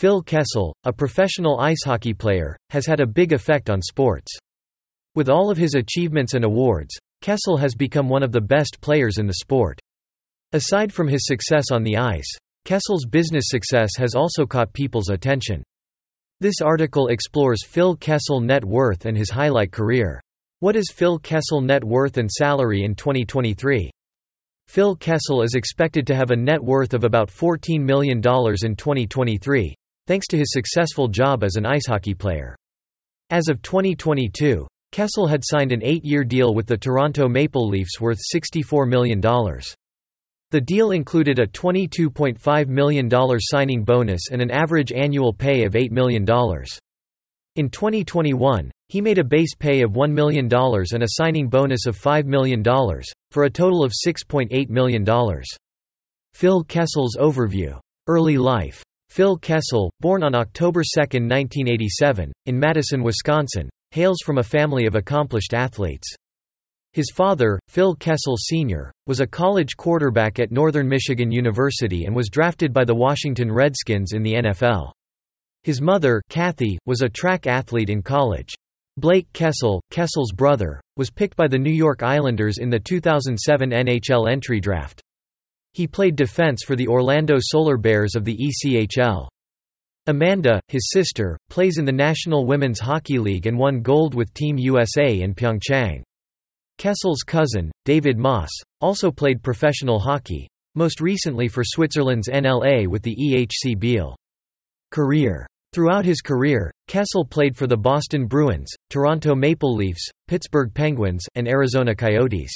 Phil Kessel, a professional ice hockey player, has had a big effect on sports. With all of his achievements and awards, Kessel has become one of the best players in the sport. Aside from his success on the ice, Kessel's business success has also caught people's attention. This article explores Phil Kessel net worth and his highlight career. What is Phil Kessel net worth and salary in 2023? Phil Kessel is expected to have a net worth of about $14 million in 2023, thanks to his successful job as an ice hockey player. As of 2022, Kessel had signed an eight-year deal with the Toronto Maple Leafs worth $64 million. The deal included a $22.5 million signing bonus and an average annual pay of $8 million. In 2021, he made a base pay of $1 million and a signing bonus of $5 million, for a total of $6.8 million. Phil Kessel's overview. Early life. Phil Kessel, born on October 2, 1987, in Madison, Wisconsin, hails from a family of accomplished athletes. His father, Phil Kessel Sr., was a college quarterback at Northern Michigan University and was drafted by the Washington Redskins in the NFL. His mother, Kathy, was a track athlete in college. Blake Kessel, Kessel's brother, was picked by the New York Islanders in the 2007 NHL entry draft. He played defense for the Orlando Solar Bears of the ECHL. Amanda, his sister, plays in the National Women's Hockey League and won gold with Team USA in Pyeongchang. Kessel's cousin, David Moss, also played professional hockey, most recently for Switzerland's NLA with the EHC Biel. Career Throughout his career, Kessel played for the Boston Bruins, Toronto Maple Leafs, Pittsburgh Penguins, and Arizona Coyotes.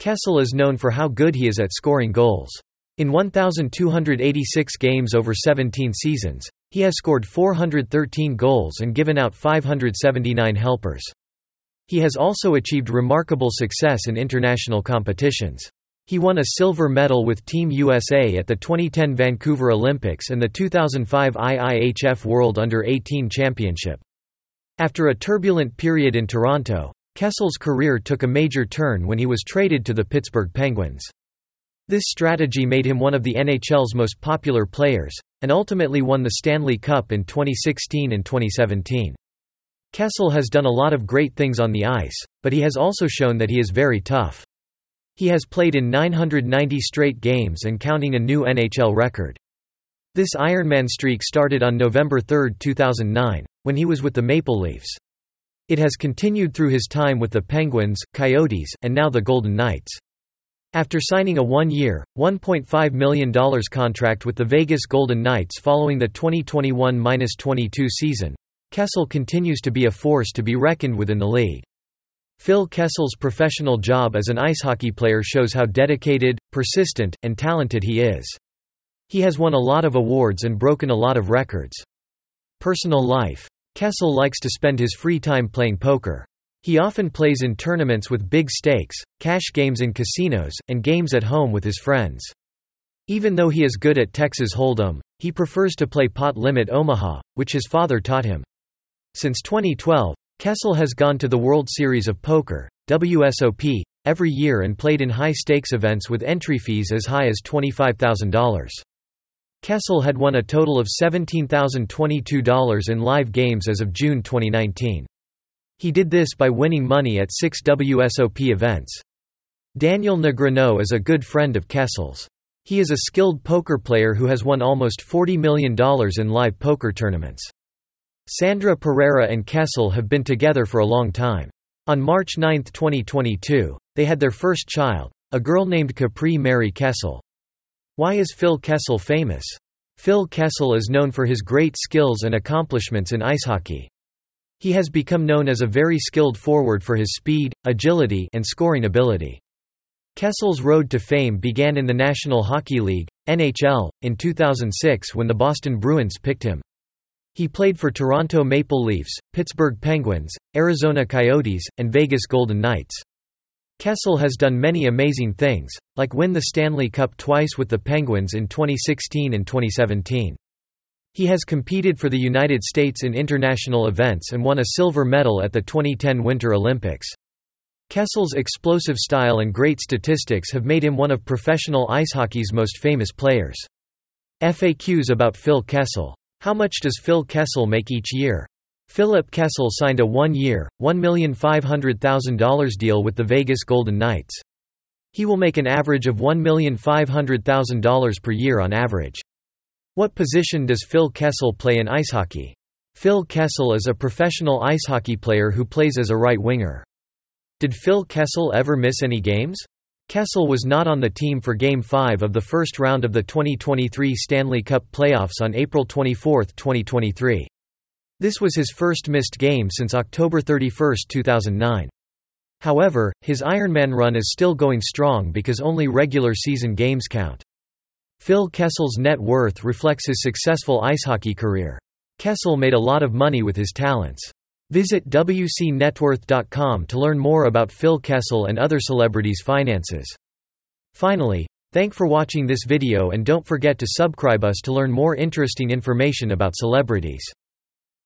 Kessel is known for how good he is at scoring goals. In 1,286 games over 17 seasons, he has scored 413 goals and given out 579 helpers. He has also achieved remarkable success in international competitions. He won a silver medal with Team USA at the 2010 Vancouver Olympics and the 2005 IIHF World Under-18 Championship. After a turbulent period in Toronto, Kessel's career took a major turn when he was traded to the Pittsburgh Penguins. This strategy made him one of the NHL's most popular players, and ultimately won the Stanley Cup in 2016 and 2017. Kessel has done a lot of great things on the ice, but he has also shown that he is very tough. He has played in 990 straight games and counting a new NHL record. This Ironman streak started on November 3, 2009, when he was with the Maple Leafs. It has continued through his time with the Penguins, Coyotes, and now the Golden Knights. After signing a one-year, $1.5 million contract with the Vegas Golden Knights following the 2021–22 season, Kessel continues to be a force to be reckoned with in the league. Phil Kessel's professional job as an ice hockey player shows how dedicated, persistent, and talented he is. He has won a lot of awards and broken a lot of records. Personal life Kessel likes to spend his free time playing poker. He often plays in tournaments with big stakes, cash games in casinos, and games at home with his friends. Even though he is good at Texas Hold'em, he prefers to play pot limit Omaha, which his father taught him. Since 2012, Kessel has gone to the World Series of Poker, WSOP, every year and played in high-stakes events with entry fees as high as $25,000. Kessel had won a total of $17,022 in live games as of June 2019. He did this by winning money at six WSOP events. Daniel Negreanu is a good friend of Kessel's. He is a skilled poker player who has won almost $40 million in live poker tournaments. Sandra Pereira and Kessel have been together for a long time. On March 9, 2022, they had their first child, a girl named Capri Mary Kessel. Why is Phil Kessel famous? Phil Kessel is known for his great skills and accomplishments in ice hockey. He has become known as a very skilled forward for his speed, agility, and scoring ability. Kessel's road to fame began in the National Hockey League, NHL, in 2006 when the Boston Bruins picked him. He played for Toronto Maple Leafs, Pittsburgh Penguins, Arizona Coyotes, and Vegas Golden Knights. Kessel has done many amazing things, like win the Stanley Cup twice with the Penguins in 2016 and 2017. He has competed for the United States in international events and won a silver medal at the 2010 Winter Olympics. Kessel's explosive style and great statistics have made him one of professional ice hockey's most famous players. FAQs about Phil Kessel How much does Phil Kessel make each year? Philip Kessel signed a one-year, $1,500,000 deal with the Vegas Golden Knights. He will make an average of $1,500,000 per year on average. What position does Phil Kessel play in ice hockey? Phil Kessel is a professional ice hockey player who plays as a right winger. Did Phil Kessel ever miss any games? Kessel was not on the team for Game 5 of the first round of the 2023 Stanley Cup playoffs on April 24, 2023. This was his first missed game since October 31, 2009. However, his Ironman run is still going strong because only regular season games count. Phil Kessel's net worth reflects his successful ice hockey career. Kessel made a lot of money with his talents. Visit WCNetworth.com to learn more about Phil Kessel and other celebrities' finances. Finally, thank for watching this video and don't forget to subscribe us to learn more interesting information about celebrities.